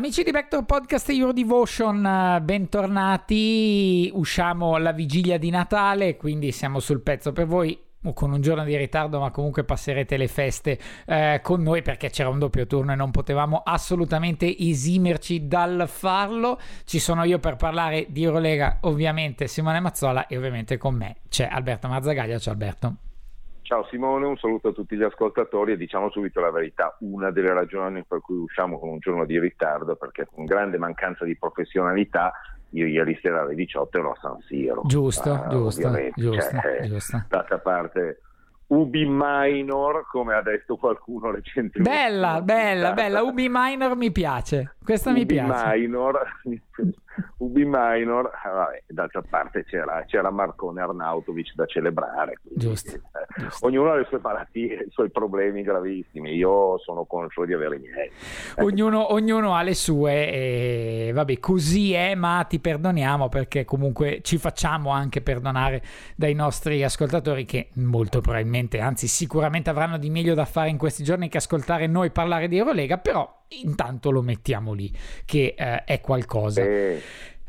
Amici di Vector Podcast Your Devotion, eh, bentornati. Usciamo alla vigilia di Natale, quindi siamo sul pezzo per voi con un giorno di ritardo, ma comunque passerete le feste eh, con noi perché c'era un doppio turno e non potevamo assolutamente esimerci dal farlo. Ci sono io per parlare di Eurolega, ovviamente Simone Mazzola e ovviamente con me c'è Alberto Mazzagaglia. Ciao Alberto. Ciao Simone, un saluto a tutti gli ascoltatori e diciamo subito la verità, una delle ragioni per cui usciamo con un giorno di ritardo perché con grande mancanza di professionalità io ieri sera alle 18 ero a San Siro. Giusto, ah, giusto, giusto, cioè, giusto. D'altra parte Ubi Minor, come ha detto qualcuno recentemente. Bella, bella, bella, Ubi Minor mi piace, questa Ubi mi piace. Minor, Ubi Minor, ah, vabbè, d'altra parte c'era, c'era Marcone Arnautovic da celebrare. Giusto, eh, giusto. Ognuno ha le sue malattie, i suoi problemi gravissimi, io sono conscio di avere i miei. Ognuno, ognuno ha le sue e vabbè, così è, ma ti perdoniamo perché comunque ci facciamo anche perdonare dai nostri ascoltatori che molto probabilmente, anzi sicuramente avranno di meglio da fare in questi giorni che ascoltare noi parlare di Eurolega, però intanto lo mettiamo lì che eh, è qualcosa. Eh,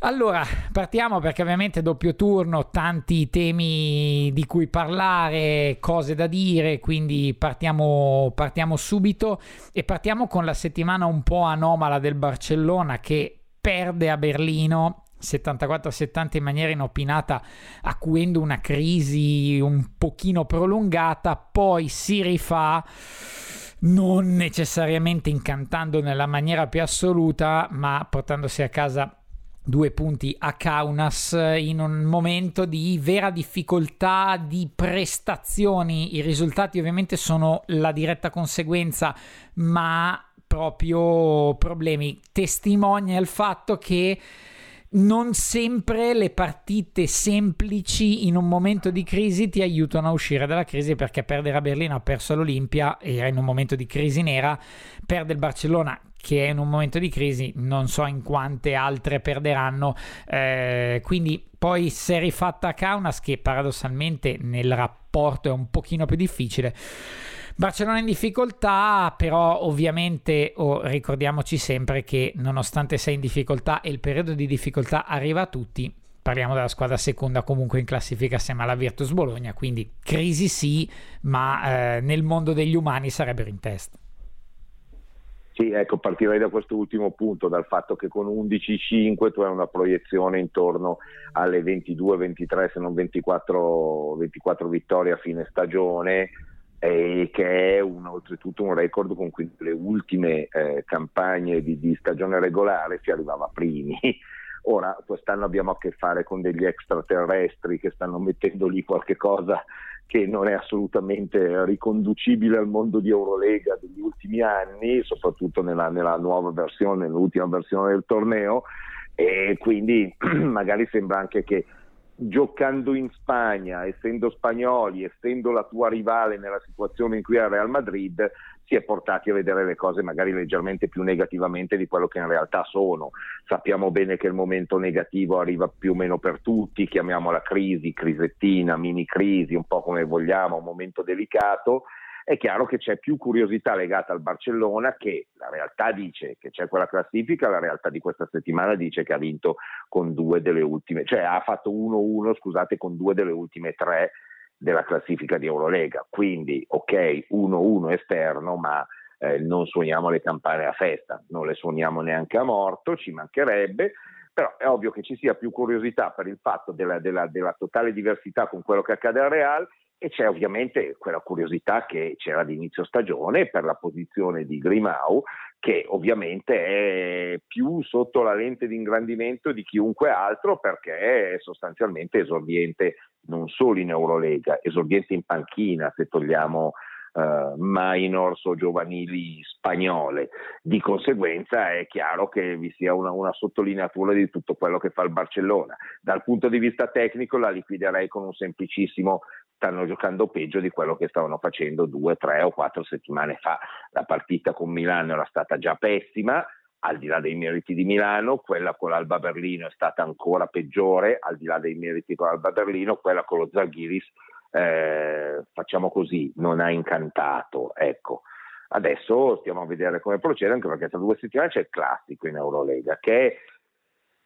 Allora, partiamo perché ovviamente doppio turno, tanti temi di cui parlare, cose da dire, quindi partiamo, partiamo subito e partiamo con la settimana un po' anomala del Barcellona che perde a Berlino 74-70 in maniera inopinata, acuendo una crisi un pochino prolungata, poi si rifà non necessariamente incantando nella maniera più assoluta, ma portandosi a casa due punti a Kaunas in un momento di vera difficoltà di prestazioni. I risultati ovviamente sono la diretta conseguenza, ma proprio problemi. Testimonia il fatto che non sempre le partite semplici in un momento di crisi ti aiutano a uscire dalla crisi perché perdere a Berlino ha perso l'Olimpia era in un momento di crisi nera perde il Barcellona che è in un momento di crisi non so in quante altre perderanno. Eh, quindi poi si è rifatta a Kaunas che paradossalmente nel rapporto è un pochino più difficile Barcellona in difficoltà, però ovviamente oh, ricordiamoci sempre che nonostante sei in difficoltà e il periodo di difficoltà arriva a tutti, parliamo della squadra seconda comunque in classifica assieme alla Virtus Bologna, quindi crisi sì, ma eh, nel mondo degli umani sarebbero in testa. Sì, ecco, partirei da questo ultimo punto, dal fatto che con 11-5 tu hai una proiezione intorno alle 22-23, se non 24, 24 vittorie a fine stagione, eh, che è un, oltretutto un record con cui le ultime eh, campagne di, di, stagione regolare si arrivava primi. Ora, quest'anno abbiamo a che fare con degli extraterrestri che stanno mettendo lì qualche cosa che non è assolutamente riconducibile al mondo di Eurolega degli ultimi anni, soprattutto nella, nella nuova versione, nell'ultima versione del torneo, e quindi magari sembra anche che giocando in Spagna, essendo spagnoli, essendo la tua rivale nella situazione in cui il Real Madrid, si è portati a vedere le cose magari leggermente più negativamente di quello che in realtà sono. Sappiamo bene che il momento negativo arriva più o meno per tutti, chiamiamola crisi, crisettina, mini crisi, un po' come vogliamo, un momento delicato. È chiaro che c'è più curiosità legata al Barcellona che la realtà dice che c'è quella classifica, la realtà di questa settimana dice che ha vinto con due delle ultime, cioè ha fatto 1-1 scusate con due delle ultime tre della classifica di Eurolega, quindi ok 1-1 esterno ma eh, non suoniamo le campane a festa, non le suoniamo neanche a morto, ci mancherebbe, però è ovvio che ci sia più curiosità per il fatto della, della, della totale diversità con quello che accade al Real e c'è ovviamente quella curiosità che c'era ad stagione per la posizione di Grimau, che ovviamente è più sotto la lente di ingrandimento di chiunque altro perché è sostanzialmente esordiente non solo in Eurolega, esordiente in panchina se togliamo uh, minors o giovanili spagnole. Di conseguenza è chiaro che vi sia una, una, sottolineatura di tutto quello che fa il Barcellona. Dal punto di vista tecnico la liquiderei con un semplicissimo stanno giocando peggio di quello che stavano facendo due, tre o quattro settimane fa. La partita con Milano era stata già pessima, al di là dei meriti di Milano, quella con l'Alba Berlino è stata ancora peggiore, al di là dei meriti con l'Alba Berlino, quella con lo Zaghiris eh, facciamo così, non ha incantato. Ecco. Adesso stiamo a vedere come procede, anche perché tra due settimane c'è il classico in Eurolega, che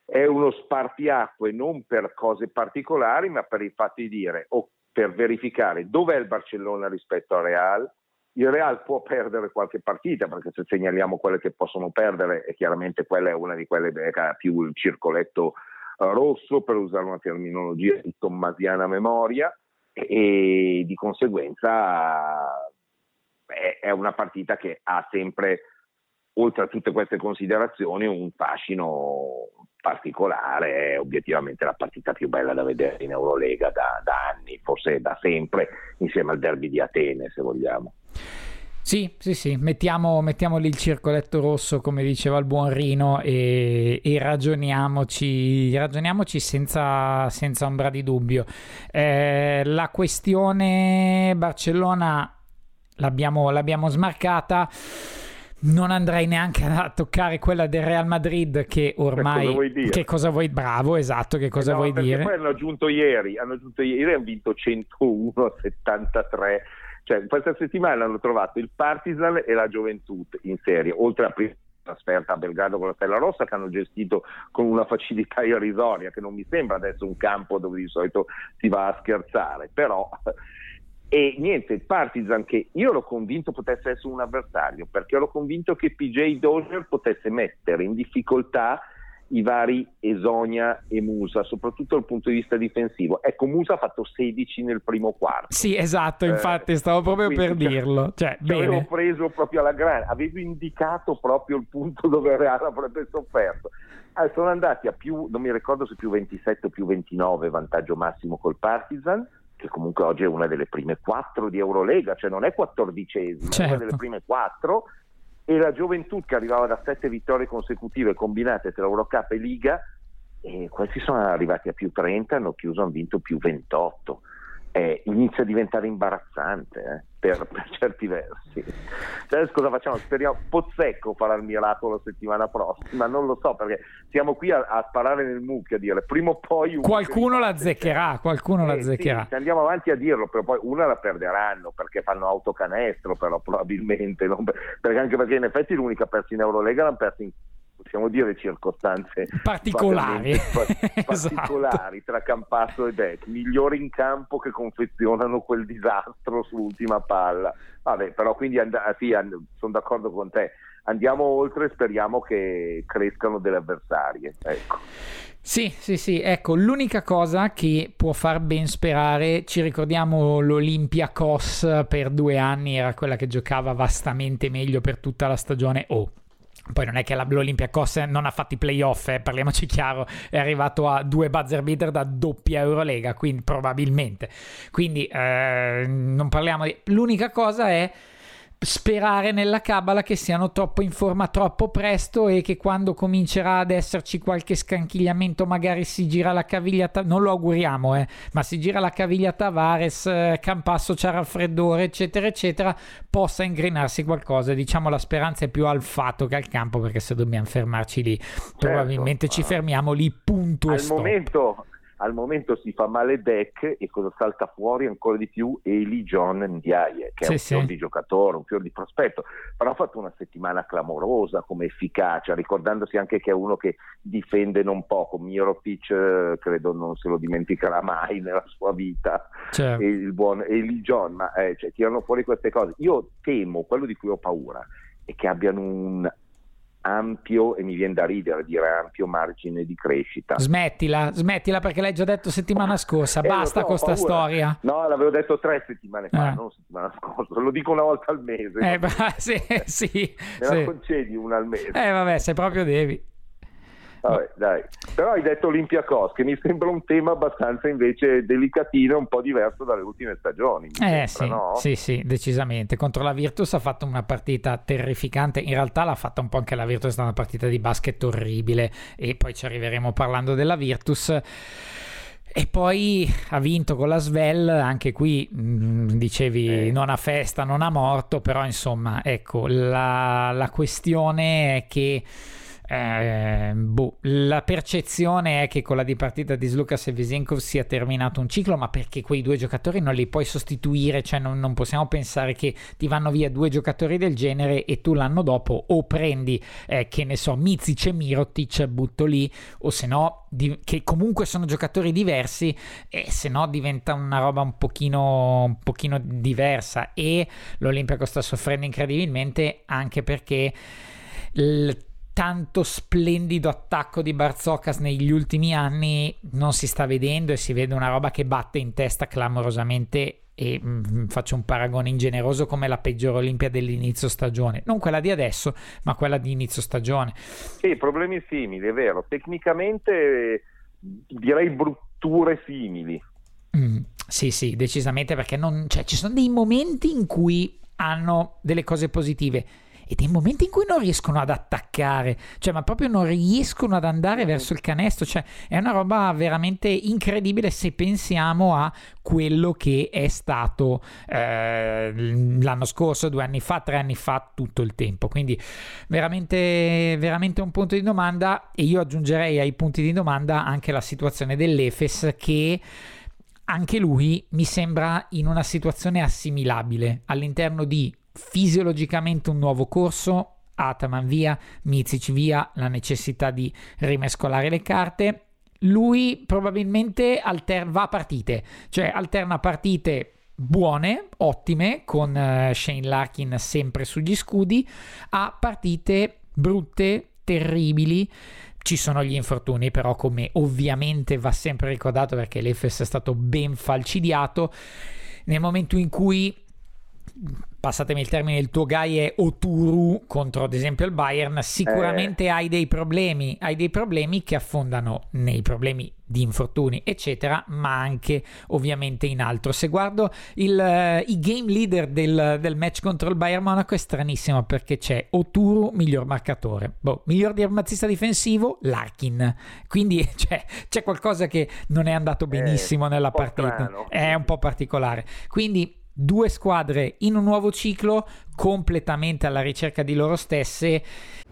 è uno spartiacque non per cose particolari, ma per il fatto di dire o per verificare dov'è il Barcellona rispetto al Real. Il Real può perdere qualche partita, perché se segnaliamo quelle che possono perdere, e chiaramente quella è una di quelle che ha più il circoletto eh, rosso, per usare una terminologia di tommasiana memoria e di conseguenza è una partita che ha sempre, oltre a tutte queste considerazioni, un fascino particolare, è obiettivamente la partita più bella da vedere in Eurolega da, da anni, forse da sempre, insieme al derby di Atene, se vogliamo. Sì, sì, sì, mettiamo, mettiamo lì il circoletto rosso, come diceva il buon Rino, e, e ragioniamoci, ragioniamoci senza, senza, ombra di dubbio. Eh, la questione Barcellona l'abbiamo, l'abbiamo smarcata non andrei neanche a toccare quella del Real Madrid che ormai... Che cosa vuoi dire? Che cosa vuoi... Bravo, esatto, che cosa eh no, vuoi dire? Poi hanno aggiunto ieri, hanno aggiunto ieri, hanno vinto 101 a 73 cioè, questa settimana hanno trovato il Partizan e la Gioventù in serie, oltre a prima trasferta a Belgrado con la Stella Rossa che hanno gestito con una facilità irrisoria che non mi sembra adesso un campo dove di solito si va a scherzare però e niente, il Partizan che io l'ho convinto potesse essere un avversario perché ero convinto che PJ Dozier potesse mettere in difficoltà i vari Esonia e Musa, soprattutto dal punto di vista difensivo. Ecco, Musa ha fatto 16 nel primo quarto. Sì, esatto, infatti eh, stavo proprio per dirlo. Cioè, avevo preso proprio alla grande, avevo indicato proprio il punto dove Real avrebbe sofferto. Allora, sono andati a più, non mi ricordo se più 27 o più 29 vantaggio massimo col Partizan, che comunque oggi è una delle prime quattro di Eurolega, cioè non è quattordicesima, certo. è una delle certo. prime quattro e la Gioventù che arrivava da sette vittorie consecutive combinate tra Eurocup e Liga e questi sono arrivati a più 30 hanno chiuso hanno vinto più 28 eh, inizia a diventare imbarazzante eh, per, per, certi versi. Adesso cosa facciamo? Speriamo Pozzecco farà il miracolo la settimana prossima, non lo so perché siamo qui a, a sparare nel mucchio a dire prima o poi qualcuno la zeccherà, qualcuno eh, la zeccherà. Sì, andiamo avanti a dirlo, però poi una la perderanno perché fanno autocanestro, però probabilmente, non, perché anche perché in effetti l'unica persa in Eurolega l'hanno persa in possiamo dire circostanze particolari, particolari esatto. tra Campasso e Beck, migliori in campo che confezionano quel disastro sull'ultima palla. Vabbè, però quindi and- ah, sì, and- sono d'accordo con te. Andiamo oltre e speriamo che crescano delle avversarie. Ecco. Sì, sì, sì, ecco, l'unica cosa che può far ben sperare, ci ricordiamo l'Olimpia Cos per due anni, era quella che giocava vastamente meglio per tutta la stagione. Oh, poi non è che l'Olympiacos non ha fatto i playoff, eh, parliamoci chiaro, è arrivato a due buzzer beater da doppia Eurolega, quindi probabilmente. Quindi eh, non parliamo di... L'unica cosa è sperare nella cabala che siano troppo in forma troppo presto e che quando comincerà ad esserci qualche scanchigliamento magari si gira la caviglia non lo auguriamo eh, ma si gira la caviglia Tavares eh, Campasso c'ha raffreddore eccetera eccetera possa ingrinarsi qualcosa diciamo la speranza è più al fatto che al campo perché se dobbiamo fermarci lì certo, probabilmente ci fermiamo lì punto al stop. momento al momento si fa male Beck e cosa salta fuori ancora di più? Eli John Ndiaye che è Sì, un sì. fior di giocatore, un fior di prospetto. Però ha fatto una settimana clamorosa come efficacia ricordandosi anche che è uno che difende non poco. Mirotic eh, credo non se lo dimenticherà mai nella sua vita. Cioè, e il buon Eli John ma eh, cioè, tirano fuori queste cose. Io temo, quello di cui ho paura è che abbiano un ampio e mi viene da ridere dire ampio margine di crescita smettila, smettila perché l'hai già detto settimana scorsa, Eh, basta so, con ho sta paura. storia. No, l'avevo detto tre settimane fa, Eh. non settimana scorsa, lo dico una volta al mese. Eh, beh, sì, sì, Me la sì. concedi una al mese. Eh, vabbè, se proprio devi. Vabbè, dai. Però hai detto Olympiacos, che mi sembra un tema abbastanza invece delicatino un po' diverso dalle ultime stagioni. Eh sembra, sì, no? sì, sì, decisamente. Contro la Virtus ha fatto una partita terrificante. In realtà l'ha fatta un po' anche la Virtus, è stata una partita di basket orribile. E poi ci arriveremo parlando della Virtus. E poi ha vinto con la Svel, anche qui mh, dicevi Eh. non a festa, non a morto, però insomma, ecco, la, la questione è che eh, boh, la percezione è che con la dipartita di Slukas e Vesenkov sia terminato un ciclo, ma perché quei due giocatori non li puoi sostituire, cioè non, non possiamo pensare che ti vanno via due giocatori del genere e tu l'anno dopo o prendi, eh, che ne so, Mizic e Mirotic, butto lì, o se no, di- che comunque sono giocatori diversi, e se no diventa una roba un pochino, un pochino diversa. E l'Olimpiaco sta soffrendo incredibilmente anche perché il tanto splendido attacco di Barzokas negli ultimi anni non si sta vedendo e si vede una roba che batte in testa clamorosamente e mm, faccio un paragone ingeneroso come la peggiore Olimpia dell'inizio stagione non quella di adesso ma quella di inizio stagione Sì, problemi simili, è vero. Tecnicamente eh, direi brutture simili. Mm, sì, sì, decisamente perché non, cioè, ci sono dei momenti in cui hanno delle cose positive e dei momenti in cui non riescono ad attaccare, cioè, ma proprio non riescono ad andare verso il canestro. Cioè, è una roba veramente incredibile se pensiamo a quello che è stato eh, l'anno scorso, due anni fa, tre anni fa, tutto il tempo. Quindi, veramente, veramente un punto di domanda. E io aggiungerei ai punti di domanda anche la situazione dell'Efes che anche lui mi sembra in una situazione assimilabile all'interno di fisiologicamente un nuovo corso, Ataman via, Mizic via, la necessità di rimescolare le carte. Lui probabilmente alter- va a partite, cioè alterna partite buone, ottime, con eh, Shane Larkin sempre sugli scudi, a partite brutte, terribili. Ci sono gli infortuni, però, come ovviamente va sempre ricordato perché l'Efes è stato ben falcidiato. Nel momento in cui passatemi il termine, il tuo guy è Oturu contro ad esempio il Bayern, sicuramente hai dei problemi, hai dei problemi che affondano nei problemi di infortuni, eccetera, ma anche ovviamente in altro. Se guardo il, eh, i game leader del, del match contro il Bayern Monaco è stranissimo perché c'è Oturu, miglior marcatore, boh, miglior mazzista difensivo, Larkin. Quindi cioè, c'è qualcosa che non è andato benissimo nella un po' partita. strano. È un po' particolare. Quindi due squadre in un nuovo ciclo completamente alla ricerca di loro stesse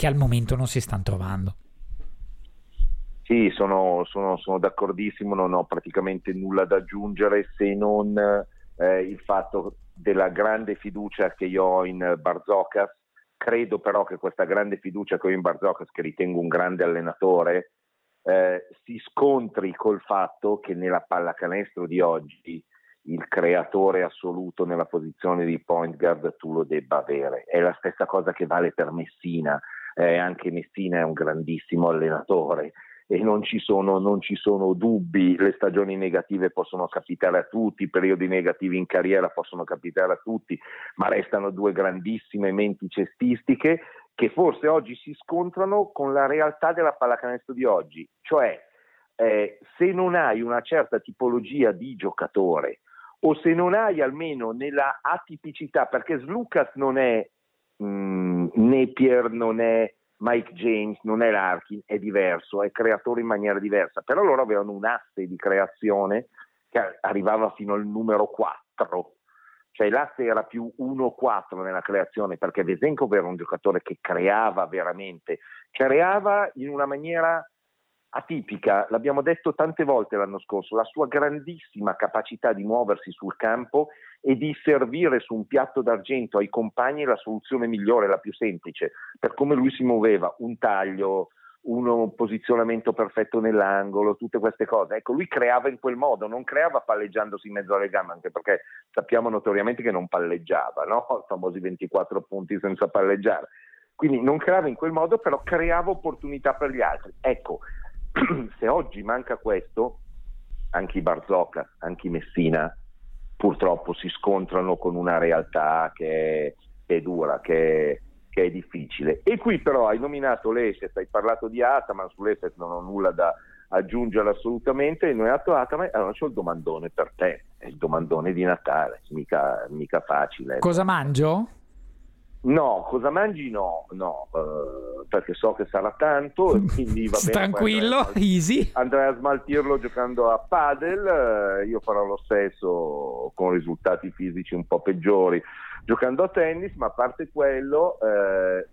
Che al momento non si stanno trovando. Sì, sono, sono, sono, d'accordissimo, non ho praticamente nulla da aggiungere se non eh, il fatto della grande fiducia che io ho in Barzocas. Credo però che questa grande fiducia che ho in Barzocas, che ritengo un grande allenatore, eh, si scontri col fatto che nella pallacanestro di oggi il creatore assoluto nella posizione di point guard tu lo debba avere. È la stessa cosa che vale per Messina. Eh, anche Messina è un grandissimo allenatore e non ci, sono, non ci sono dubbi, le stagioni negative possono capitare a tutti, i periodi negativi in carriera possono capitare a tutti, ma restano due grandissime menti cestistiche che forse oggi si scontrano con la realtà della pallacanestro di oggi, cioè eh, se non hai una certa tipologia di giocatore o se non hai almeno nella atipicità, perché Slucas non è mm, Napier, non è Mike James, non è Larkin, è diverso, è creatore in maniera diversa, però loro avevano un asse di creazione che arrivava fino al numero 4, cioè l'asse era più 1-4 nella creazione, perché Vesenkov era un giocatore che creava veramente, creava in una maniera atipica, l'abbiamo detto tante volte l'anno scorso, la sua grandissima capacità di muoversi sul campo e di servire su un piatto d'argento ai compagni la soluzione migliore, la più semplice, per come lui si muoveva, un taglio, un posizionamento perfetto nell'angolo, tutte queste cose. Ecco, lui creava in quel modo, non creava palleggiandosi in mezzo alle gambe, anche perché sappiamo notoriamente che non palleggiava, no? Famosi 24 punti senza palleggiare. Quindi non creava in quel modo, però creava opportunità per gli altri. Ecco, se oggi manca questo, anche i Barzocca, anche i Messina, purtroppo si scontrano con una realtà che è, è dura, che è, che è, difficile. E qui però hai nominato l'Efes, hai parlato di Ataman, sull'Efes non ho nulla da aggiungere assolutamente, hai nominato Ataman, allora c'ho il domandone per te, è il domandone di Natale, mica, mica facile. Cosa mangio? No, cosa mangi? No, no, eh, perché so che sarà tanto. Quindi va bene, Tranquillo, andrai, easy. Andrai a smaltirlo giocando a padel. Eh, io farò lo stesso con risultati fisici un po' peggiori giocando a tennis. Ma a parte quello, eh,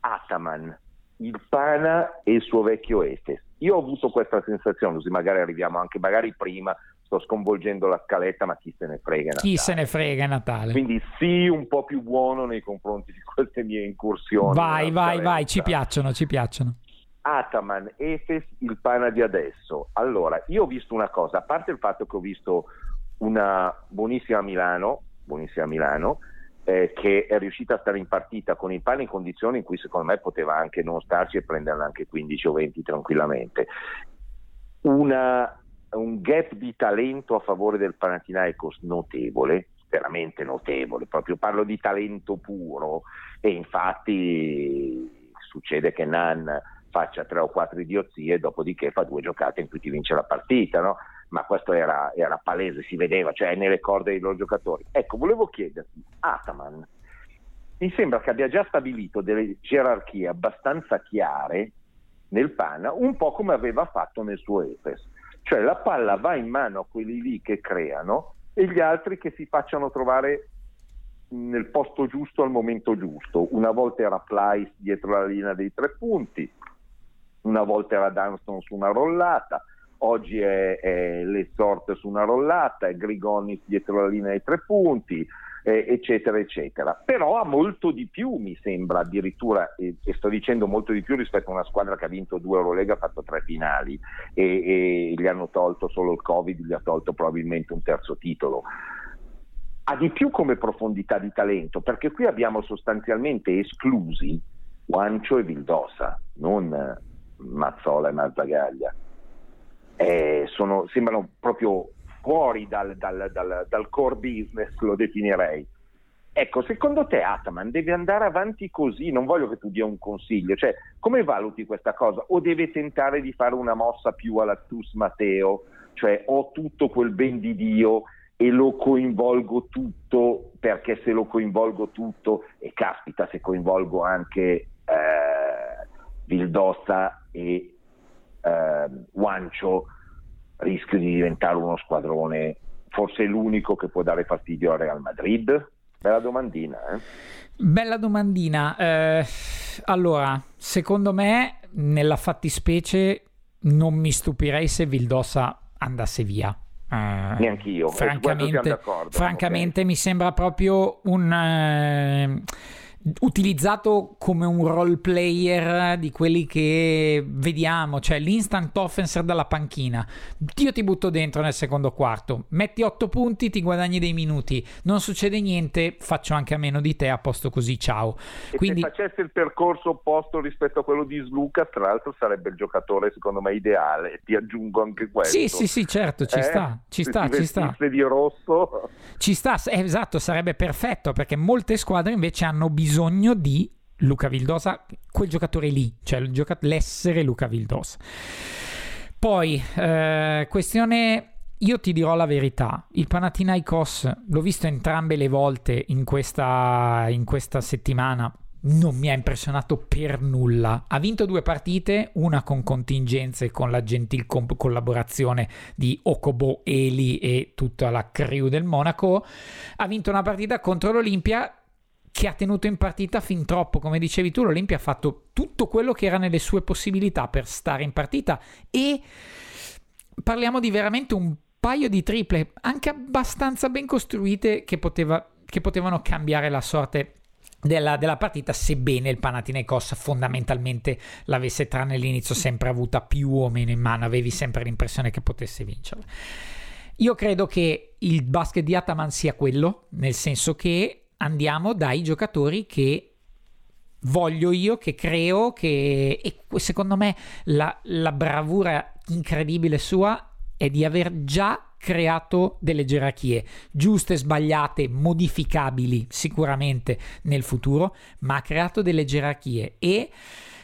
Ataman, il Pana e il suo vecchio Efes. Io ho avuto questa sensazione, così magari arriviamo anche magari prima sto sconvolgendo la scaletta, ma chi se ne frega. Chi se ne frega Natale. Quindi sì, un po' più buono nei confronti di queste mie incursioni. Vai, vai, vai, ci piacciono, ci piacciono. Ataman, Efes, il pana di adesso. Allora, io ho visto una cosa, a parte il fatto che ho visto una buonissima Milano, buonissima Milano, eh, che è riuscita a stare in partita con il pane in condizioni in cui secondo me poteva anche non starci e prenderla anche 15 o 20 tranquillamente. Una un gap di talento a favore del Panathinaikos notevole, veramente notevole, proprio parlo di talento puro e infatti succede che Nan faccia tre o quattro idiozie, dopodiché fa due giocate in cui ti vince la partita, no? ma questo era, era, palese, si vedeva, cioè nelle corde dei loro giocatori. Ecco, volevo chiederti, Ataman, mi sembra che abbia già stabilito delle gerarchie abbastanza chiare nel Pana, un po' come aveva fatto nel suo Efes. Cioè la palla va in mano a quelli lì che creano e gli altri che si facciano trovare nel posto giusto al momento giusto. Una volta era Plyce dietro la linea dei tre punti, una volta era Dunston su una rollata, oggi è, è Lesort su una rollata, è Grigonis dietro la linea dei tre punti, eh, eccetera, eccetera. Però ha molto di più, mi sembra, addirittura, e, e, sto dicendo molto di più rispetto a una squadra che ha vinto due Eurolega, ha fatto tre finali e, e gli hanno tolto solo il Covid, gli ha tolto probabilmente un terzo titolo. Ha di più come profondità di talento, perché qui abbiamo sostanzialmente esclusi Guancio e Vildosa, non Mazzola e Mazzagaglia. Eh, sono, sembrano proprio fuori dal, dal, dal, dal core business, lo definirei. Ecco, secondo te Ataman deve andare avanti così? Non voglio che tu dia un consiglio, cioè come valuti questa cosa? O deve tentare di fare una mossa più alla Tus Matteo, cioè ho tutto quel ben di Dio e lo coinvolgo tutto perché se lo coinvolgo tutto, e caspita se coinvolgo anche eh, Vildossa e eh, Wancio rischio di diventare uno squadrone forse l'unico che può dare fastidio al Real Madrid? Bella domandina, eh? Bella domandina. Eh, allora, secondo me, nella fattispecie, non mi stupirei se Vildossa andasse via. Uh, Neanch'io. Francamente, francamente okay. mi sembra proprio un... Utilizzato come un role player di quelli che vediamo, cioè l'instant offenser dalla panchina. Io ti butto dentro nel secondo quarto, metti 8 punti, ti guadagni dei minuti, non succede niente, faccio anche a meno di te, a posto così, ciao. E Quindi... se facesse il percorso opposto rispetto a quello di Sluca, tra l'altro sarebbe il giocatore secondo me ideale, ti aggiungo anche questo. Sì, sì, sì, certo, ci eh? sta, ci sta, ci sta. di rosso. Ci sta, eh, esatto, sarebbe perfetto perché molte squadre invece hanno bisogno bisogno di Luca Vildosa, quel giocatore lì, cioè gioca- l'essere Luca Vildosa. Poi, eh, questione io ti dirò la verità, il Panathinaikos l'ho visto entrambe le volte in questa, in questa, settimana, non mi ha impressionato per nulla. Ha vinto due partite, una con contingenze con la gentil comp- collaborazione di Okobo, Eli e tutta la crew del Monaco. Ha vinto una partita contro l'Olimpia che ha tenuto in partita fin troppo. Come dicevi tu, l'Olimpia ha fatto tutto quello che era nelle sue possibilità per stare in partita e parliamo di veramente un paio di triple, anche abbastanza ben costruite, che, poteva, che potevano cambiare la sorte della, della, partita, sebbene il Panathinaikos fondamentalmente l'avesse tranne l'inizio sempre avuta più o meno in mano, avevi sempre l'impressione che potesse vincerla. Io credo che il basket di Ataman sia quello, nel senso che andiamo dai giocatori che voglio io, che creo, che e secondo me la, la bravura incredibile sua è di aver già creato delle gerarchie giuste, sbagliate, modificabili sicuramente nel futuro, ma ha creato delle gerarchie e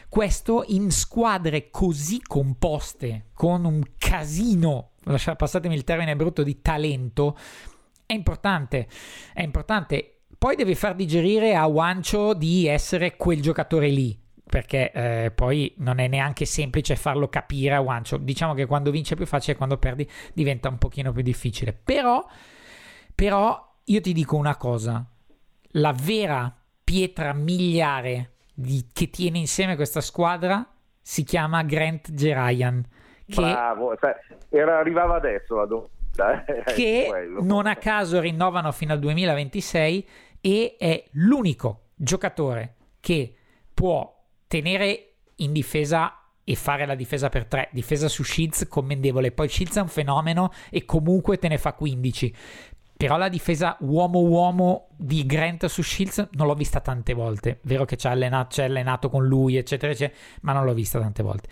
questo in squadre così composte, con un casino, passatemi il termine brutto, di talento, è importante. È importante poi devi far digerire a Wancho di essere quel giocatore lì, perché eh, poi non è neanche semplice farlo capire a Wancho. Diciamo che quando vince è più facile, quando perdi diventa un pochino più difficile. Però, però io ti dico una cosa, la vera pietra miliare di, che tiene insieme questa squadra si chiama Grant Gerayan. Che... Bravo, era, arrivava adesso la domanda. Eh? Che non a caso rinnovano fino al 2026 e è l'unico giocatore che può tenere in difesa e fare la difesa per tre, difesa su Shields commendevole, poi Shields è un fenomeno e comunque te ne fa 15. Però la difesa uomo-uomo di Grant su Shields non l'ho vista tante volte. Vero che c'è allenato, allenato con lui, eccetera, eccetera, ma non l'ho vista tante volte.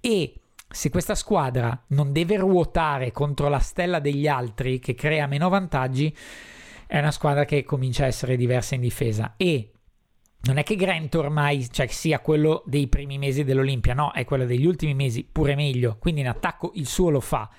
E se questa squadra non deve ruotare contro la stella degli altri che crea meno vantaggi, è una squadra che comincia a essere diversa in difesa e non è che Grant ormai cioè, sia quello dei primi mesi dell'Olimpia, no, è quello degli ultimi mesi, pure meglio, quindi in attacco il suo lo fa.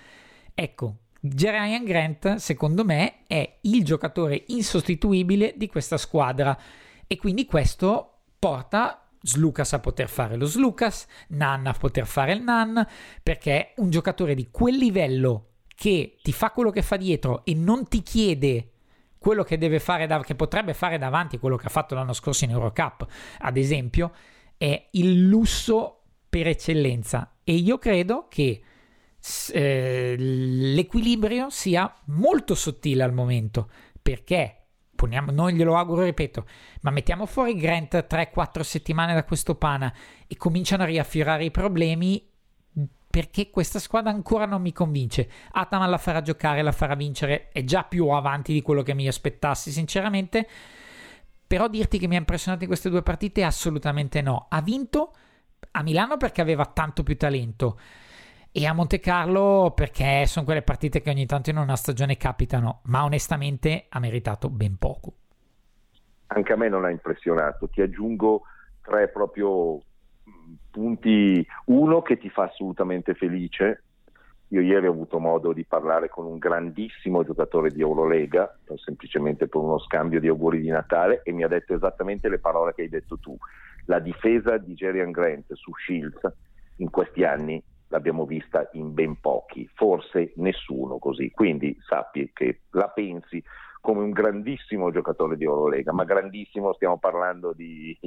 Ecco, Jerian Grant, secondo me, è il giocatore insostituibile di questa squadra e quindi questo porta Slucas a poter fare lo Slucas, Nan a poter fare il Nan, perché un giocatore di quel livello che ti fa quello che fa dietro e non ti chiede quello che deve fare, da, che potrebbe fare davanti, quello che ha fatto l'anno scorso in Eurocup, ad esempio, è il lusso per eccellenza. E io credo che eh, l'equilibrio sia molto sottile al momento, perché poniamo, non glielo auguro, ripeto, ma mettiamo fuori Grant 3-4 settimane da questo pana e cominciano a riaffiorare i problemi perché questa squadra ancora non mi convince. Ataman la farà giocare, la farà vincere, è già più avanti di quello che mi aspettassi, sinceramente. Però dirti che mi ha impressionato in queste due partite, assolutamente no. Ha vinto a Milano perché aveva tanto più talento e a Monte Carlo perché sono quelle partite che ogni tanto in una stagione capitano, ma onestamente ha meritato ben poco. Anche a me non ha impressionato, ti aggiungo tre proprio punti, uno che ti fa assolutamente felice. Io ieri ho avuto modo di parlare con un grandissimo giocatore di Eurolega, semplicemente per uno scambio di auguri di Natale, e mi ha detto esattamente le parole che hai detto tu. la difesa di Jerian Grant su Shields in questi anni l'abbiamo vista in ben pochi, forse nessuno così. Quindi sappi che la pensi come un grandissimo giocatore di Eurolega, ma grandissimo stiamo parlando di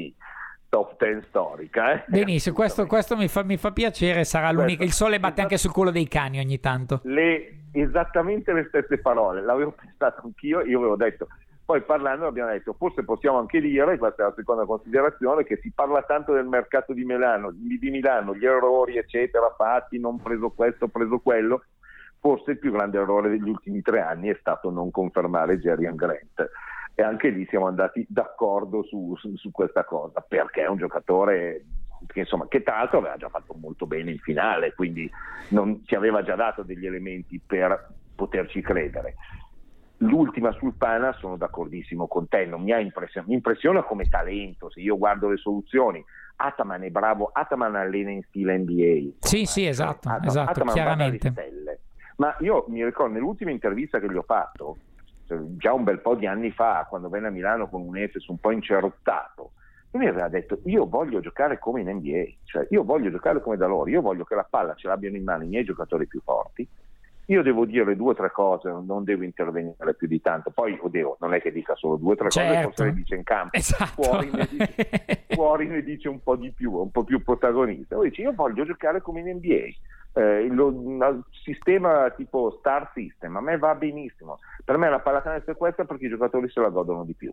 top 10 storica. Eh? Benissimo, questo, questo mi, fa, mi, fa, piacere, sarà l'unico. Il sole batte anche sul culo dei cani ogni tanto. Le, esattamente le stesse parole, l'avevo pensato anch'io, io avevo detto. Poi parlando abbiamo detto, forse possiamo anche dire, questa è la seconda considerazione, che si parla tanto del mercato di Milano, di, di Milano gli errori eccetera fatti, non preso questo, preso quello, forse il più grande errore degli ultimi tre anni è stato non confermare Jerry Grant e anche lì siamo andati d'accordo su, su, su questa cosa, perché è un giocatore che, insomma, che tra l'altro aveva già fatto molto bene in finale, quindi non, ci aveva già dato degli elementi per poterci credere. L'ultima sul Pana sono d'accordissimo con te, non mi, ha impression- mi impressiona come talento, se io guardo le soluzioni, Ataman è bravo, Ataman allena in stile NBA. Sì, sì, esatto, Ataman, esatto Ataman chiaramente. Ma io mi ricordo nell'ultima intervista che gli ho fatto, già un bel po' di anni fa, quando venne a Milano con un Efes un po' incerottato, e mi aveva detto io voglio giocare come in NBA, cioè io voglio giocare come da loro, io voglio che la palla ce l'abbiano in mano i miei giocatori più forti, io devo dire due o tre cose, non devo intervenire più di tanto, poi oddio, non è che dica solo due o tre certo. cose, forse le dice in campo, esatto. fuori, ne dice, fuori, ne dice, un po' di più, un po' più protagonista, Lui dice io voglio giocare come in NBA, eh, il sistema tipo Star System, a me va benissimo. Per me la pallacanestro è questa perché i giocatori se la godono di più.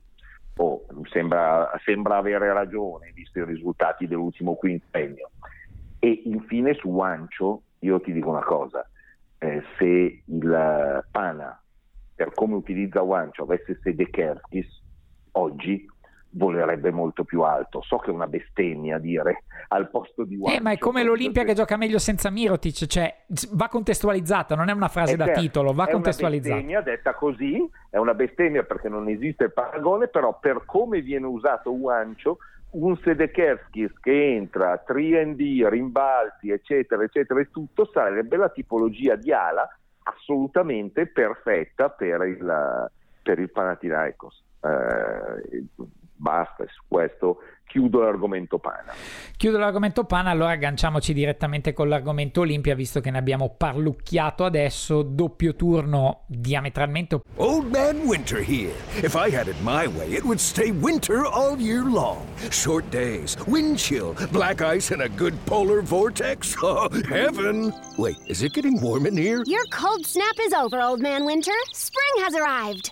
Oh, sembra, sembra, avere ragione, visto i risultati dell'ultimo quinquennio. E infine su Wancio, io ti dico una cosa, eh, se il Pana, per come utilizza Wancio, avesse Sedekerskis, oggi volerebbe molto più alto. So che è una bestemmia dire al posto di Wancho. Eh, ma è come l'Olimpia che gioca meglio senza Mirotic, cioè va contestualizzata, non è una frase è da certo, titolo, va è contestualizzata. È una bestemmia detta così, è una bestemmia perché non esiste paragone, però per come viene usato Wancho un Sedekerskis che entra 3D, rimbalzi, eccetera, eccetera, e tutto sarebbe la tipologia di ala assolutamente perfetta per il, per il Panathinaikos. Eh, basta, su questo chiudo l'argomento pana. Chiudo l'argomento pana, allora agganciamoci direttamente con l'argomento Olimpia, visto che ne abbiamo parlucchiato adesso, doppio turno diametralmente. Old Man Winter here. If I had it my way, it would stay winter all year long. Short days, wind chill, black ice and a good polar vortex. Oh, heaven. Wait, is it getting warm in here? Your cold snap is over, Old Man Winter. Spring has arrived.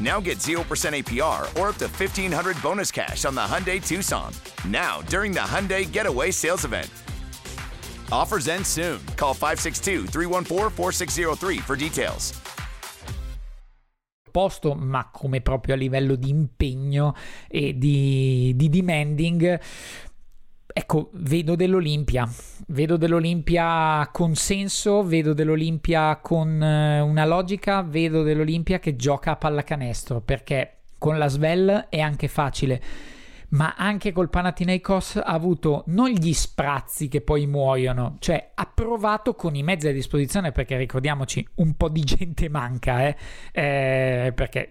Now get 0% APR or up to 1500 bonus cash on the Hyundai Tucson. Now, during the Hyundai Getaway Sales Event. Offers end soon. Call 562 314 4603 for details. Posto, ma come proprio a livello di impegno e di, di demanding ecco, vedo dell'Olimpia, vedo dell'Olimpia con senso, vedo dell'Olimpia con eh, una logica, vedo dell'Olimpia che gioca a pallacanestro, perché con la Svel è anche facile, ma anche col Panathinaikos ha avuto non gli sprazzi che poi muoiono, cioè ha provato con i mezzi a disposizione, perché ricordiamoci, un po' di gente manca, eh? Eh, perché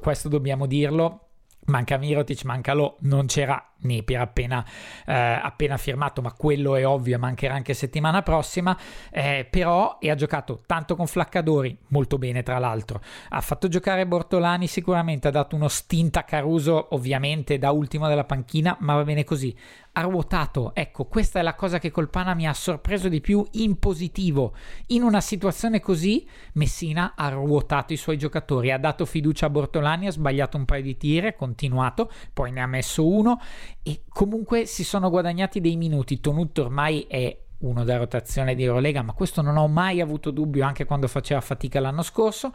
questo dobbiamo dirlo, manca Mirotic, manca Lo, non c'era Napier appena, eh, appena firmato, ma quello è ovvio, mancherà anche settimana prossima. Eh, però e ha giocato tanto con Flaccadori, molto bene tra l'altro. Ha fatto giocare Bortolani sicuramente, ha dato uno stint a Caruso, ovviamente da ultimo della panchina, ma va bene così. Ha ruotato, ecco, questa è la cosa che col Pana mi ha sorpreso di più in positivo. In una situazione così, Messina ha ruotato i suoi giocatori, ha dato fiducia a Bortolani, ha sbagliato un paio di tiri, ha continuato, poi ne ha messo uno e comunque si sono guadagnati dei minuti. Tonutto ormai è uno da rotazione di Eurolega, ma questo non ho mai avuto dubbio anche quando faceva fatica l'anno scorso.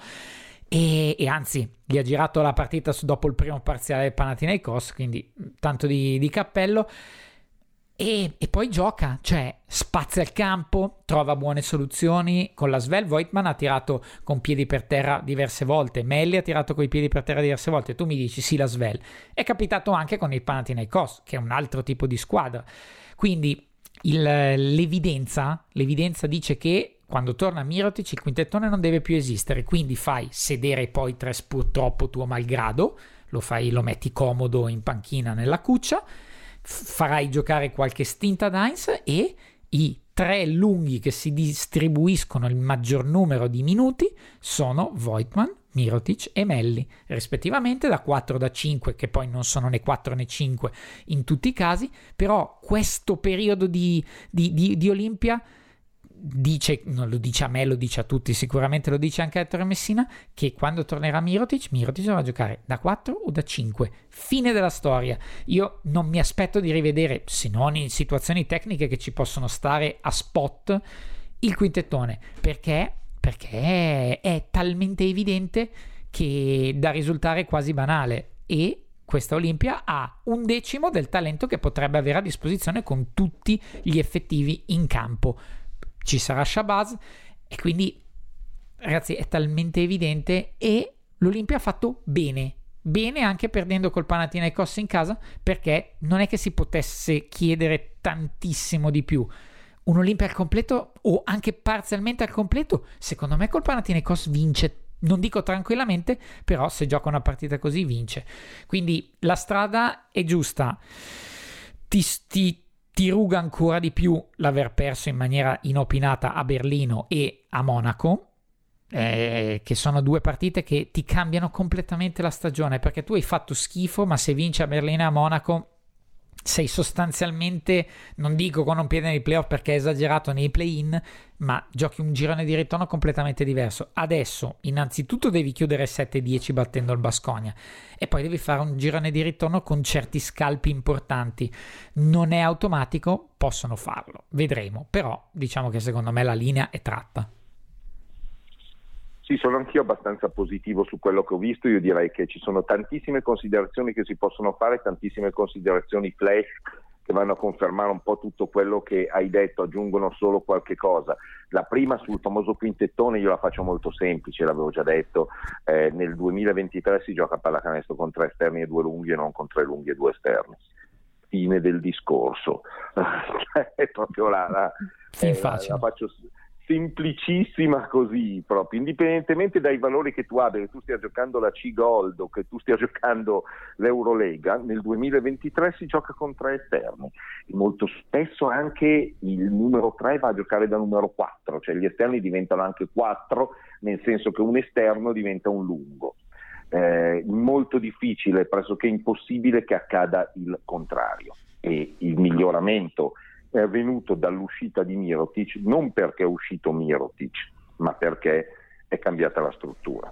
E, e, anzi gli ha girato la partita dopo il primo parziale del Panathinaikos quindi tanto di, di cappello e, e, poi gioca, cioè spazia il campo, trova buone soluzioni. Con la Svel, Voigtman ha tirato con piedi per terra diverse volte, Melli ha tirato con i piedi per terra diverse volte. Tu mi dici sì, la Svel. È capitato anche con il Panathinaikos, che è un altro tipo di squadra. Quindi il, l'evidenza, l'evidenza dice che quando torna Mirotic il quintettone non deve più esistere, quindi fai sedere poi Tres purtroppo tuo malgrado, lo, fai, lo metti comodo in panchina nella cuccia farai giocare qualche stinta Dines e i tre lunghi che si distribuiscono il maggior numero di minuti sono Voigtman, Mirotic e Melli, rispettivamente da 4 da 5, che poi non sono né 4 né 5 in tutti i casi, però questo periodo di, di, di, di Olimpia dice, non lo dice a me, lo dice a tutti, sicuramente lo dice anche a Ettore Messina, che quando tornerà Mirotic, Mirotic a giocare da 4 o da 5. Fine della storia. Io non mi aspetto di rivedere, se non in situazioni tecniche che ci possono stare a spot, il quintettone, perché, perché è talmente evidente che da risultare quasi banale e questa Olimpia ha un decimo del talento che potrebbe avere a disposizione con tutti gli effettivi in campo ci sarà Shabazz. E quindi ragazzi è talmente evidente e l'Olimpia ha fatto bene. Bene anche perdendo col Panathinaikos in casa perché non è che si potesse chiedere tantissimo di più. Un Olimpia al completo o anche parzialmente al completo secondo me col Panathinaikos vince. Non dico tranquillamente però se gioca una partita così vince. Quindi la strada è giusta. Ti, ti ti ruga ancora di più l'aver perso in maniera inopinata a Berlino e a Monaco, eh, che sono due partite che ti cambiano completamente la stagione, perché tu hai fatto schifo, ma se vinci a Berlino e a Monaco sei sostanzialmente, non dico con un piede nei playoff perché è esagerato nei play-in, ma giochi un girone di ritorno completamente diverso. Adesso, innanzitutto, devi chiudere 7-10 battendo il Basconia e poi devi fare un girone di ritorno con certi scalpi importanti. Non è automatico, possono farlo, vedremo, però diciamo che secondo me la linea è tratta. Sì, sono anch'io abbastanza positivo su quello che ho visto. Io direi che ci sono tantissime considerazioni che si possono fare, tantissime considerazioni flash che vanno a confermare un po' tutto quello che hai detto, aggiungono solo qualche cosa. La prima sul famoso quintettone io la faccio molto semplice, l'avevo già detto, eh, nel 2023 si gioca a pallacanestro con tre esterni e due lunghi e non con tre lunghi e due esterni. Fine del discorso. è proprio la, la, eh, la, la faccio semplicissima così proprio, indipendentemente dai valori che tu abbia, che tu stia giocando la C-Gold o che tu stia giocando l'Eurolega, nel 2023 si gioca con tre esterni e molto spesso anche il numero 3 va a giocare da numero 4, cioè gli esterni diventano anche 4, nel senso che un esterno diventa un lungo. Eh, molto difficile, pressoché impossibile che accada il contrario e il miglioramento è avvenuto dall'uscita di Mirotic non perché è uscito Mirotic, ma perché è cambiata la struttura.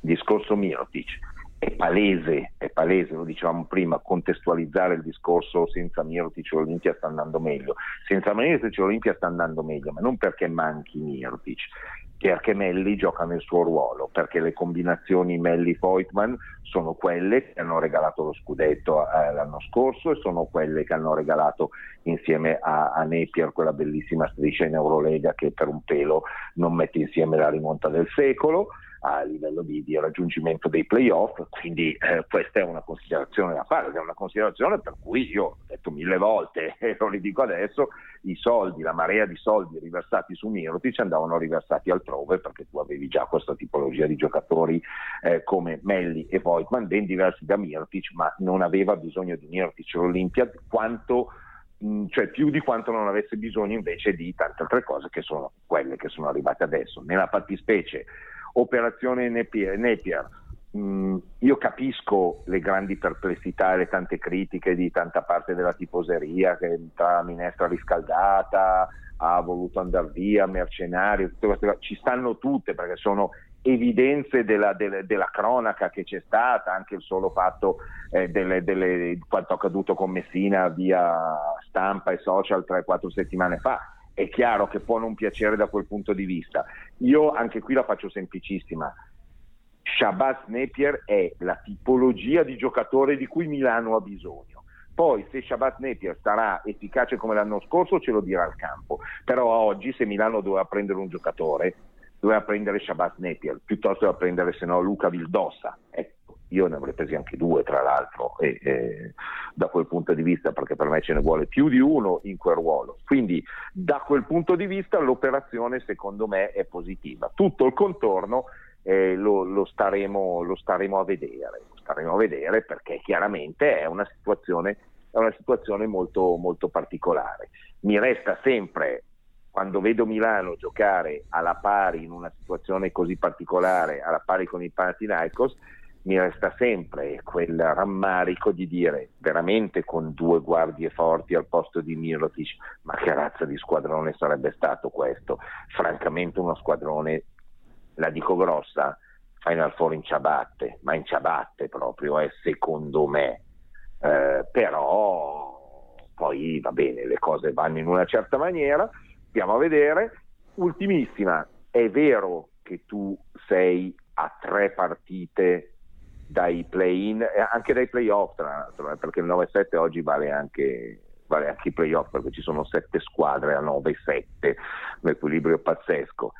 discorso Mirotic è palese, è palese, lo dicevamo prima, contestualizzare il discorso senza Mirotic l'Olimpia sta andando meglio. Senza Mirotic l'Olimpia sta andando meglio, ma non perché manchi Mirotic, perché Melli gioca nel suo ruolo, perché le combinazioni Melli-Voigtman sono quelle che hanno regalato lo scudetto eh, l'anno scorso e sono quelle che hanno regalato insieme a, a Napier quella bellissima striscia in Eurolega che per un pelo non mette insieme la rimonta del secolo a livello di, di raggiungimento dei playoff, quindi eh, questa è una considerazione da fare, è una considerazione per cui io detto mille volte e lo ridico adesso, i soldi, la marea di soldi riversati su Mirotic andavano riversati altrove perché tu avevi già questa tipologia di giocatori eh, come Melli e Voigtman, ben diversi da Mirotic, ma non aveva bisogno di Mirotic l'Olimpia quanto cioè più di quanto non avesse bisogno invece di tante altre cose che sono quelle che sono arrivate adesso. Nella fattispecie operazione Napier, Napier. Mm, io capisco le grandi perplessità e le tante critiche di tanta parte della tifoseria che tra la minestra riscaldata ha voluto andare via, mercenario, tutte queste cose, ci stanno tutte perché sono evidenze della, della, della, cronaca che c'è stata, anche il solo fatto eh, delle, delle, quanto accaduto con Messina via stampa e social 3-4 settimane fa è chiaro che può non piacere da quel punto di vista. Io anche qui la faccio semplicissima. Shabazz Napier è la tipologia di giocatore di cui Milano ha bisogno. Poi se Shabbat Napier sarà efficace come l'anno scorso ce lo dirà il campo, però oggi se Milano doveva prendere un giocatore doveva prendere Shabbat Napier piuttosto che prendere se no Luca Vildossa. Ecco, io ne avrei presi anche due tra l'altro e, e, da quel punto di vista perché per me ce ne vuole più di uno in quel ruolo. Quindi da quel punto di vista l'operazione secondo me è positiva. Tutto il contorno eh, lo, lo, staremo, lo, staremo, a vedere, lo staremo a vedere perché chiaramente è una situazione, è una situazione molto, molto particolare. Mi resta sempre quando vedo Milano giocare alla pari in una situazione così particolare, alla pari con i Panathinaikos, mi resta sempre quel rammarico di dire veramente con due guardie forti al posto di Mirotic, ma che razza di squadrone sarebbe stato questo? Francamente uno squadrone la dico grossa, Final Four in ciabatte, ma in ciabatte proprio, eh, secondo me. Eh, però poi va bene, le cose vanno in una certa maniera, andiamo a vedere. Ultimissima, è vero che tu sei a tre partite dai play-in, e anche dai play-off, tra l'altro, eh, perché il 9-7 oggi vale anche, vale anche i play-off, perché ci sono sette squadre a 9-7, un equilibrio pazzesco.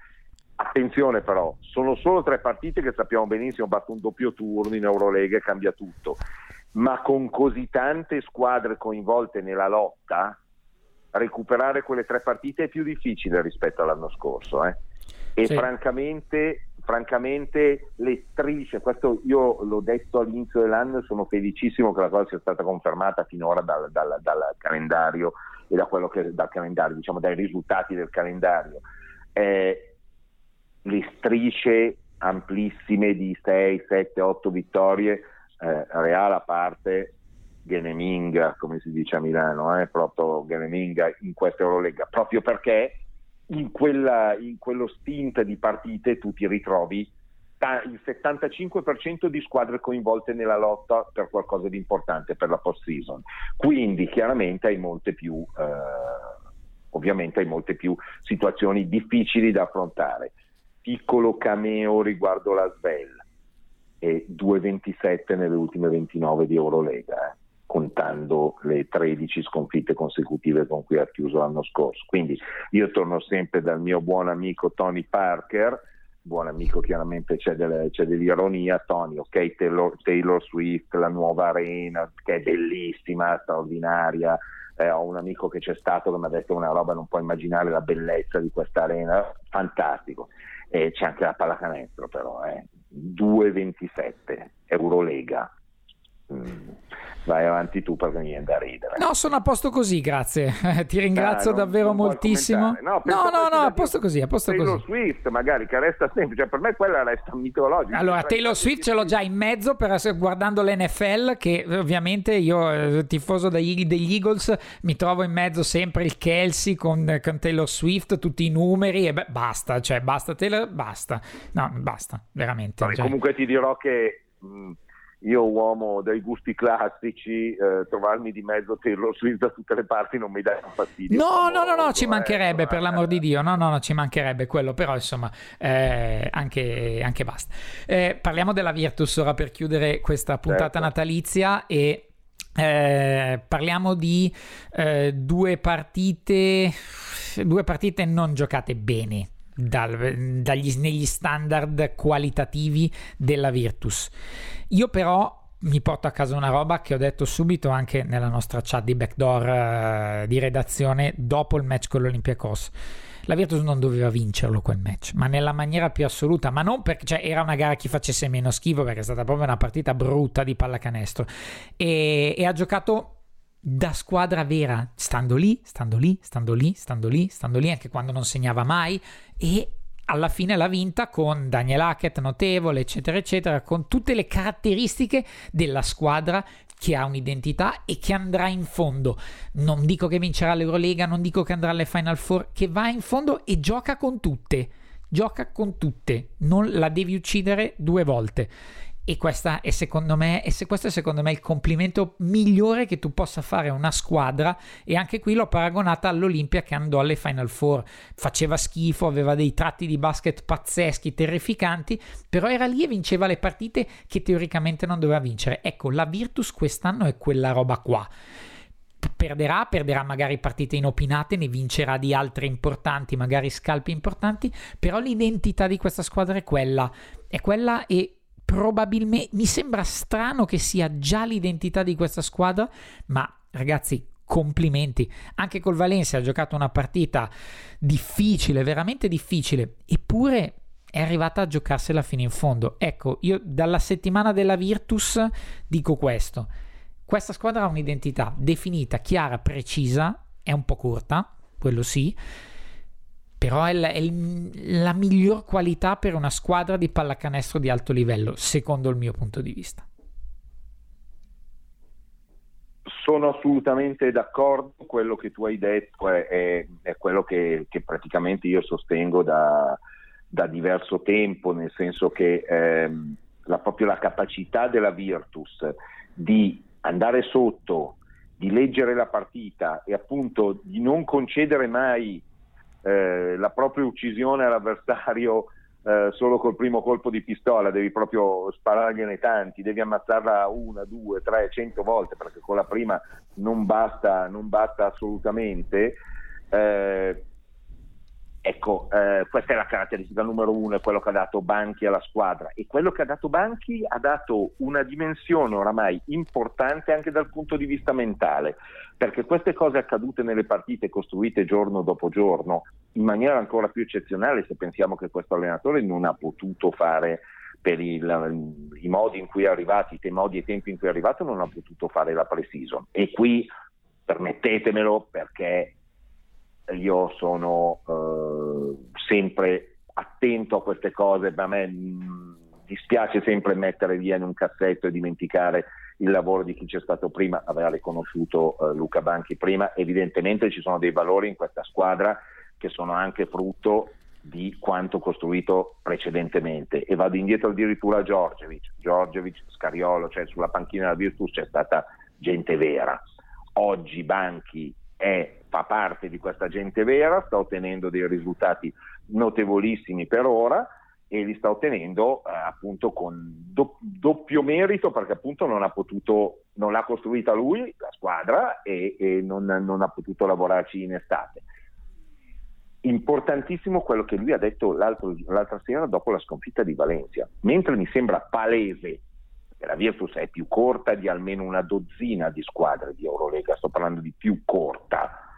Attenzione però, sono solo tre partite che sappiamo benissimo, batte un doppio turno in Eurolega e cambia tutto, ma con così tante squadre coinvolte nella lotta, recuperare quelle tre partite è più difficile rispetto all'anno scorso. Eh? E sì. francamente, francamente le strisce, questo io l'ho detto all'inizio dell'anno e sono felicissimo che la cosa sia stata confermata finora dal, dal, dal calendario e da quello che, dal calendario, diciamo dai risultati del calendario. Eh, le strisce amplissime di 6, 7, 8 vittorie, eh, Real a parte, Geneminga, come si dice a Milano, eh, proprio Geneminga in questa Eurolega, proprio perché in, quella, in quello stint di partite tu ti ritrovi il 75% di squadre coinvolte nella lotta per qualcosa di importante per la post season. Quindi chiaramente hai molte più, eh, ovviamente hai molte più situazioni difficili da affrontare piccolo cameo riguardo la Svel e 2,27 nelle ultime 29 di Eurolega, eh, contando le 13 sconfitte consecutive con cui ha chiuso l'anno scorso. Quindi io torno sempre dal mio buon amico Tony Parker, buon amico chiaramente c'è, delle, c'è dell'ironia, Tony, ok, Taylor, Taylor, Swift, la nuova arena che è bellissima, straordinaria, eh, ho un amico che c'è stato che mi ha detto una roba, non puoi immaginare la bellezza di questa arena, fantastico e c'è anche la pallacanestro però, eh. 2,27 Eurolega. Mm. Vai avanti tu perché mi viene da ridere. No, sono a posto così, grazie. Ti ringrazio ah, non, davvero non moltissimo. No, no, no, no, a posto così, a posto Taylor così. Swift magari che resta sempre, cioè per me quella resta mitologica. Allora, Taylor Swift ce l'ho già in mezzo per guardando l'NFL che ovviamente io eh, tifoso degli, degli Eagles mi trovo in mezzo sempre il Kelsey con, con Taylor Swift, tutti i numeri e beh, basta, cioè basta Taylor, basta. No, basta, veramente. Vabbè, cioè. Comunque ti dirò che mh, io uomo dai gusti classici, eh, trovarmi di mezzo Taylor Swift da tutte le parti non mi dà fastidio. No, no, no, no, ci mancherebbe, eh, per l'amor di Dio, no, no, no, ci mancherebbe quello, però insomma, eh, anche, anche, basta. Eh, parliamo della Virtus ora per chiudere questa puntata certo. natalizia e eh, parliamo di eh, due partite, due partite non giocate bene. Dal, dagli, negli standard qualitativi della Virtus. Io però mi porto a casa una roba che ho detto subito anche nella nostra chat di backdoor uh, di redazione dopo il match con l'Olympiacos. La Virtus non doveva vincerlo quel match, ma nella maniera più assoluta, ma non perché cioè, era una gara chi facesse meno schifo, perché è stata proprio una partita brutta di pallacanestro. E, e ha giocato da squadra vera, stando lì, stando lì, stando lì, stando lì, stando lì, anche quando non segnava mai. E alla fine l'ha vinta con Daniel Hackett notevole, eccetera, eccetera, con tutte le caratteristiche della squadra che ha un'identità e che andrà in fondo. Non dico che vincerà l'Eurolega, non dico che andrà alle Final Four, che va in fondo e gioca con tutte. Gioca con tutte, non la devi uccidere due volte. E, questa è secondo me, e se questo è secondo me il complimento migliore che tu possa fare a una squadra. E anche qui l'ho paragonata all'Olimpia che andò alle Final Four. Faceva schifo, aveva dei tratti di basket pazzeschi, terrificanti, però era lì e vinceva le partite che teoricamente non doveva vincere. Ecco, la Virtus quest'anno è quella roba qua. perderà, perderà magari partite inopinate, ne vincerà di altre importanti, magari scalpi importanti, però l'identità di questa squadra è quella, è quella e probabilmente mi sembra strano che sia già l'identità di questa squadra, ma ragazzi, complimenti. Anche col Valencia ha giocato una partita difficile, veramente difficile, eppure è arrivata a giocarsela fino in fondo. Ecco, io dalla settimana della Virtus dico questo. Questa squadra ha un'identità definita, chiara, precisa, è un po' corta, quello sì, però è, la, è la miglior qualità per una squadra di pallacanestro di alto livello, secondo il mio punto di vista. Sono assolutamente d'accordo, quello che tu hai detto è, è, è quello che, che, praticamente io sostengo da, da, diverso tempo, nel senso che ehm, la, proprio la capacità della Virtus di andare sotto, di leggere la partita e appunto di non concedere mai eh, la propria uccisione all'avversario eh, solo col primo colpo di pistola, devi proprio sparargliene tanti, devi ammazzarla una, due, tre, cento volte perché con la prima non basta, non basta assolutamente. Eh, Ecco, eh, questa è la caratteristica numero uno, è quello che ha dato Banchi alla squadra. E quello che ha dato Banchi ha dato una dimensione oramai importante anche dal punto di vista mentale, perché queste cose accadute nelle partite costruite giorno dopo giorno in maniera ancora più eccezionale se pensiamo che questo allenatore non ha potuto fare per il, i modi in cui è arrivato, i modi e i tempi in cui è arrivato non ha potuto fare la pre-season. E qui permettetemelo perché io sono eh, sempre attento a queste cose, a me mm, dispiace sempre mettere via in un cassetto e dimenticare il lavoro di chi c'è stato prima, aveva riconosciuto eh, Luca Banchi prima, evidentemente ci sono dei valori in questa squadra che sono anche frutto di quanto costruito precedentemente. E vado indietro addirittura a Giorgevic, Giorgevic, Scariolo, cioè sulla panchina della Virtus c'è stata gente vera. Oggi Banchi è fa parte di questa gente vera, sta ottenendo dei risultati notevolissimi per ora e li sta ottenendo eh, appunto con do- doppio merito perché appunto non ha potuto, non l'ha costruita lui, la squadra, e, e non, non, ha potuto lavorarci in estate. Importantissimo quello che lui ha detto l'altra sera dopo la sconfitta di Valencia, mentre mi sembra palese la Virtus è più corta di almeno una dozzina di squadre di Eurolega, sto parlando di più corta,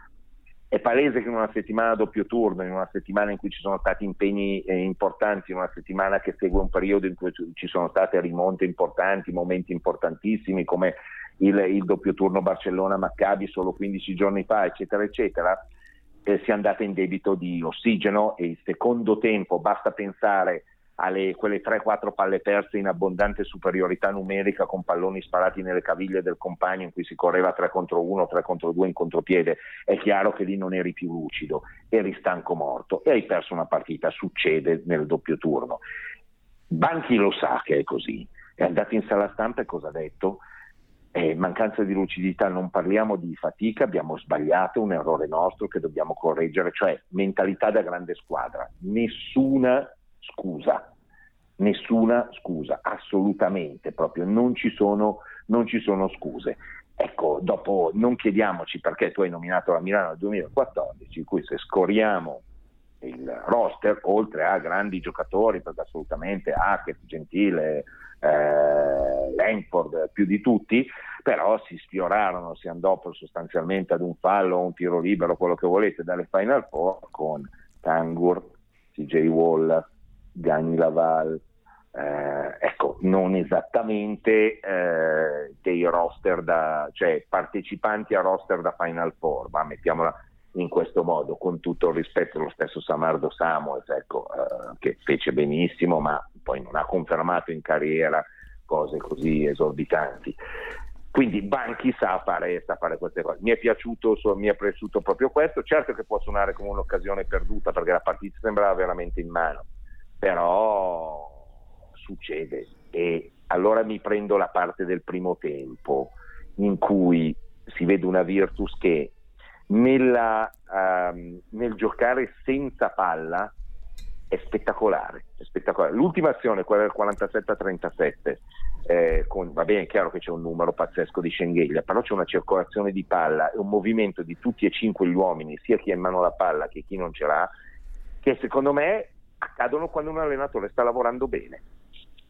è palese che in una settimana a doppio turno, in una settimana in cui ci sono stati impegni eh, importanti, in una settimana che segue un periodo in cui ci sono state rimonte importanti, momenti importantissimi come il, il doppio turno Barcellona-Maccabi solo 15 giorni fa, eccetera, eccetera, eh, si è andata in debito di ossigeno e il secondo tempo, basta pensare alle quelle 3-4 palle perse in abbondante superiorità numerica con palloni sparati nelle caviglie del compagno in cui si correva 3 contro 1, 3 contro 2 in contropiede, è chiaro che lì non eri più lucido, eri stanco morto e hai perso una partita, succede nel doppio turno. Banchi lo sa che è così, è andato in sala stampa e cosa ha detto? Eh, mancanza di lucidità, non parliamo di fatica, abbiamo sbagliato, un errore nostro che dobbiamo correggere, cioè mentalità da grande squadra, nessuna scusa, nessuna scusa, assolutamente, proprio non ci sono, non ci sono scuse. Ecco, dopo non chiediamoci perché tu hai nominato la Milano nel 2014, in cui se scoriamo il roster, oltre a grandi giocatori, perché assolutamente Hackett, Gentile, eh, Langford, più di tutti, però si sfiorarono, si andò sostanzialmente ad un fallo, un tiro libero, quello che volete, dalle Final Four con Tangur, CJ Wall, Gani Laval, eh, ecco, non esattamente eh, dei roster da, cioè partecipanti a roster da Final Four, ma mettiamola in questo modo, con tutto il rispetto lo stesso Samardo Samuels, ecco, eh, che fece benissimo, ma poi non ha confermato in carriera cose così esorbitanti. Quindi Banchi sa fare, sa fare, queste cose. Mi è piaciuto, mi è piaciuto proprio questo. Certo che può suonare come un'occasione perduta perché la partita sembrava veramente in mano però succede e allora mi prendo la parte del primo tempo in cui si vede una Virtus che nella, um, nel giocare senza palla è spettacolare, è spettacolare. L'ultima azione, quella del 47-37, eh, con, va bene, è chiaro che c'è un numero pazzesco di Schengelia, però c'è una circolazione di palla e un movimento di tutti e cinque gli uomini, sia chi ha in mano la palla che chi non ce l'ha, che secondo me accadono quando un allenatore sta lavorando bene.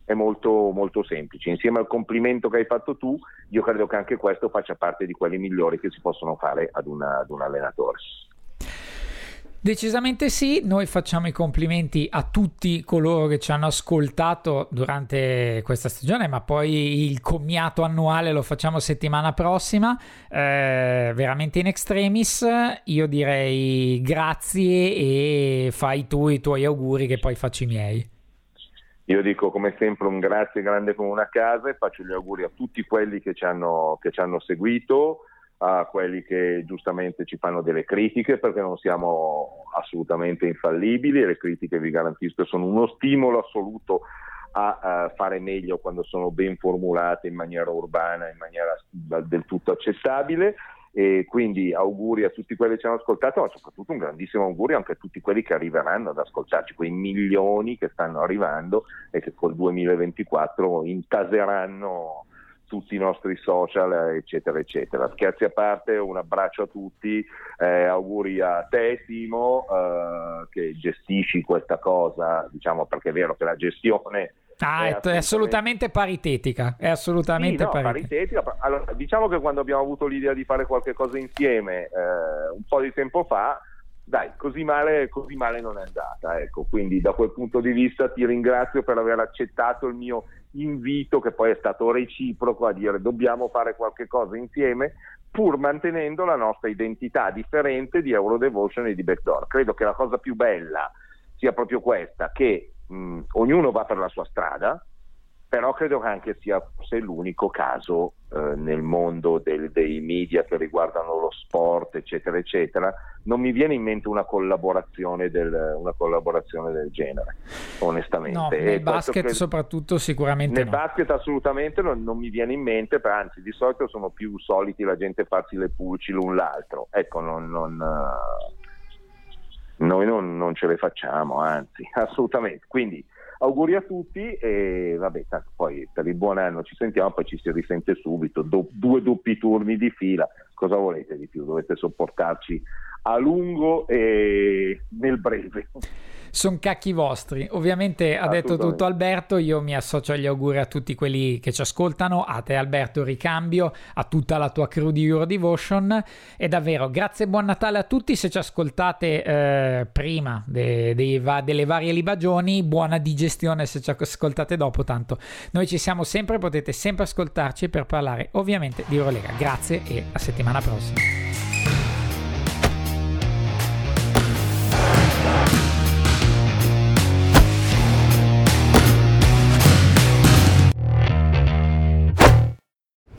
È molto, molto semplice. Insieme al complimento che hai fatto tu, io credo che anche questo faccia parte di quelli migliori che si possono fare ad, una, ad un allenatore. Decisamente sì, noi facciamo i complimenti a tutti coloro che ci hanno ascoltato durante questa stagione, ma poi il commiato annuale lo facciamo settimana prossima, eh, veramente in extremis. Io direi grazie e fai tu i tuoi auguri che poi faccio i miei. Io dico come sempre un grazie grande come una casa e faccio gli auguri a tutti quelli che ci hanno, che ci hanno seguito a quelli che giustamente ci fanno delle critiche perché non siamo assolutamente infallibili e le critiche vi garantisco sono uno stimolo assoluto a, a fare meglio quando sono ben formulate in maniera urbana, in maniera del tutto accettabile. E quindi auguri a tutti quelli che ci hanno ascoltato, ma soprattutto un grandissimo augurio anche a tutti quelli che arriveranno ad ascoltarci, quei milioni che stanno arrivando e che col 2024 intaseranno tutti i nostri social, eccetera, eccetera. Scherzi a parte, un abbraccio a tutti, eh, auguri a te Timo eh, che gestisci questa cosa, diciamo perché è vero che la gestione... Ah, è, assolutamente... è, assolutamente paritetica, è assolutamente sì, no, paritetica. paritetica. Allora, diciamo che quando abbiamo avuto l'idea di fare qualche cosa insieme eh, un po' di tempo fa, dai, così male, così male non è andata. Ecco. Quindi da quel punto di vista ti ringrazio per aver accettato il mio invito che poi è stato reciproco a dire dobbiamo fare qualche cosa insieme pur mantenendo la nostra identità differente di Eurodevotion e di Backdoor. Credo che la cosa più bella sia proprio questa, che mh, ognuno va per la sua strada, però credo che anche sia forse l'unico caso eh, nel mondo del, dei media che riguardano lo sport, eccetera, eccetera. Non mi viene in mente una collaborazione del, una collaborazione del genere, onestamente. No, nel basket credo, soprattutto sicuramente Nel no. basket assolutamente non, non, mi viene in mente, anzi di solito sono più soliti la gente farsi le pulci l'un l'altro. Ecco, non... non uh, noi non, non, ce le facciamo, anzi, assolutamente. Quindi auguri a tutti e vabbè, tanto poi per il buon anno ci sentiamo, poi ci si risente subito, Do, due doppi turni di fila, cosa volete di più? Dovete sopportarci a lungo e nel breve sono cacchi vostri. Ovviamente ha detto tutto Alberto, io mi associo agli auguri a tutti quelli che ci ascoltano, a te Alberto Ricambio, a tutta la tua crew di Euro Devotion e davvero grazie e buon Natale a tutti se ci ascoltate eh, prima de, de, va, delle varie libagioni, buona digestione se ci ascoltate dopo, tanto noi ci siamo sempre, potete sempre ascoltarci per parlare ovviamente di Eurolega. Grazie e a settimana prossima.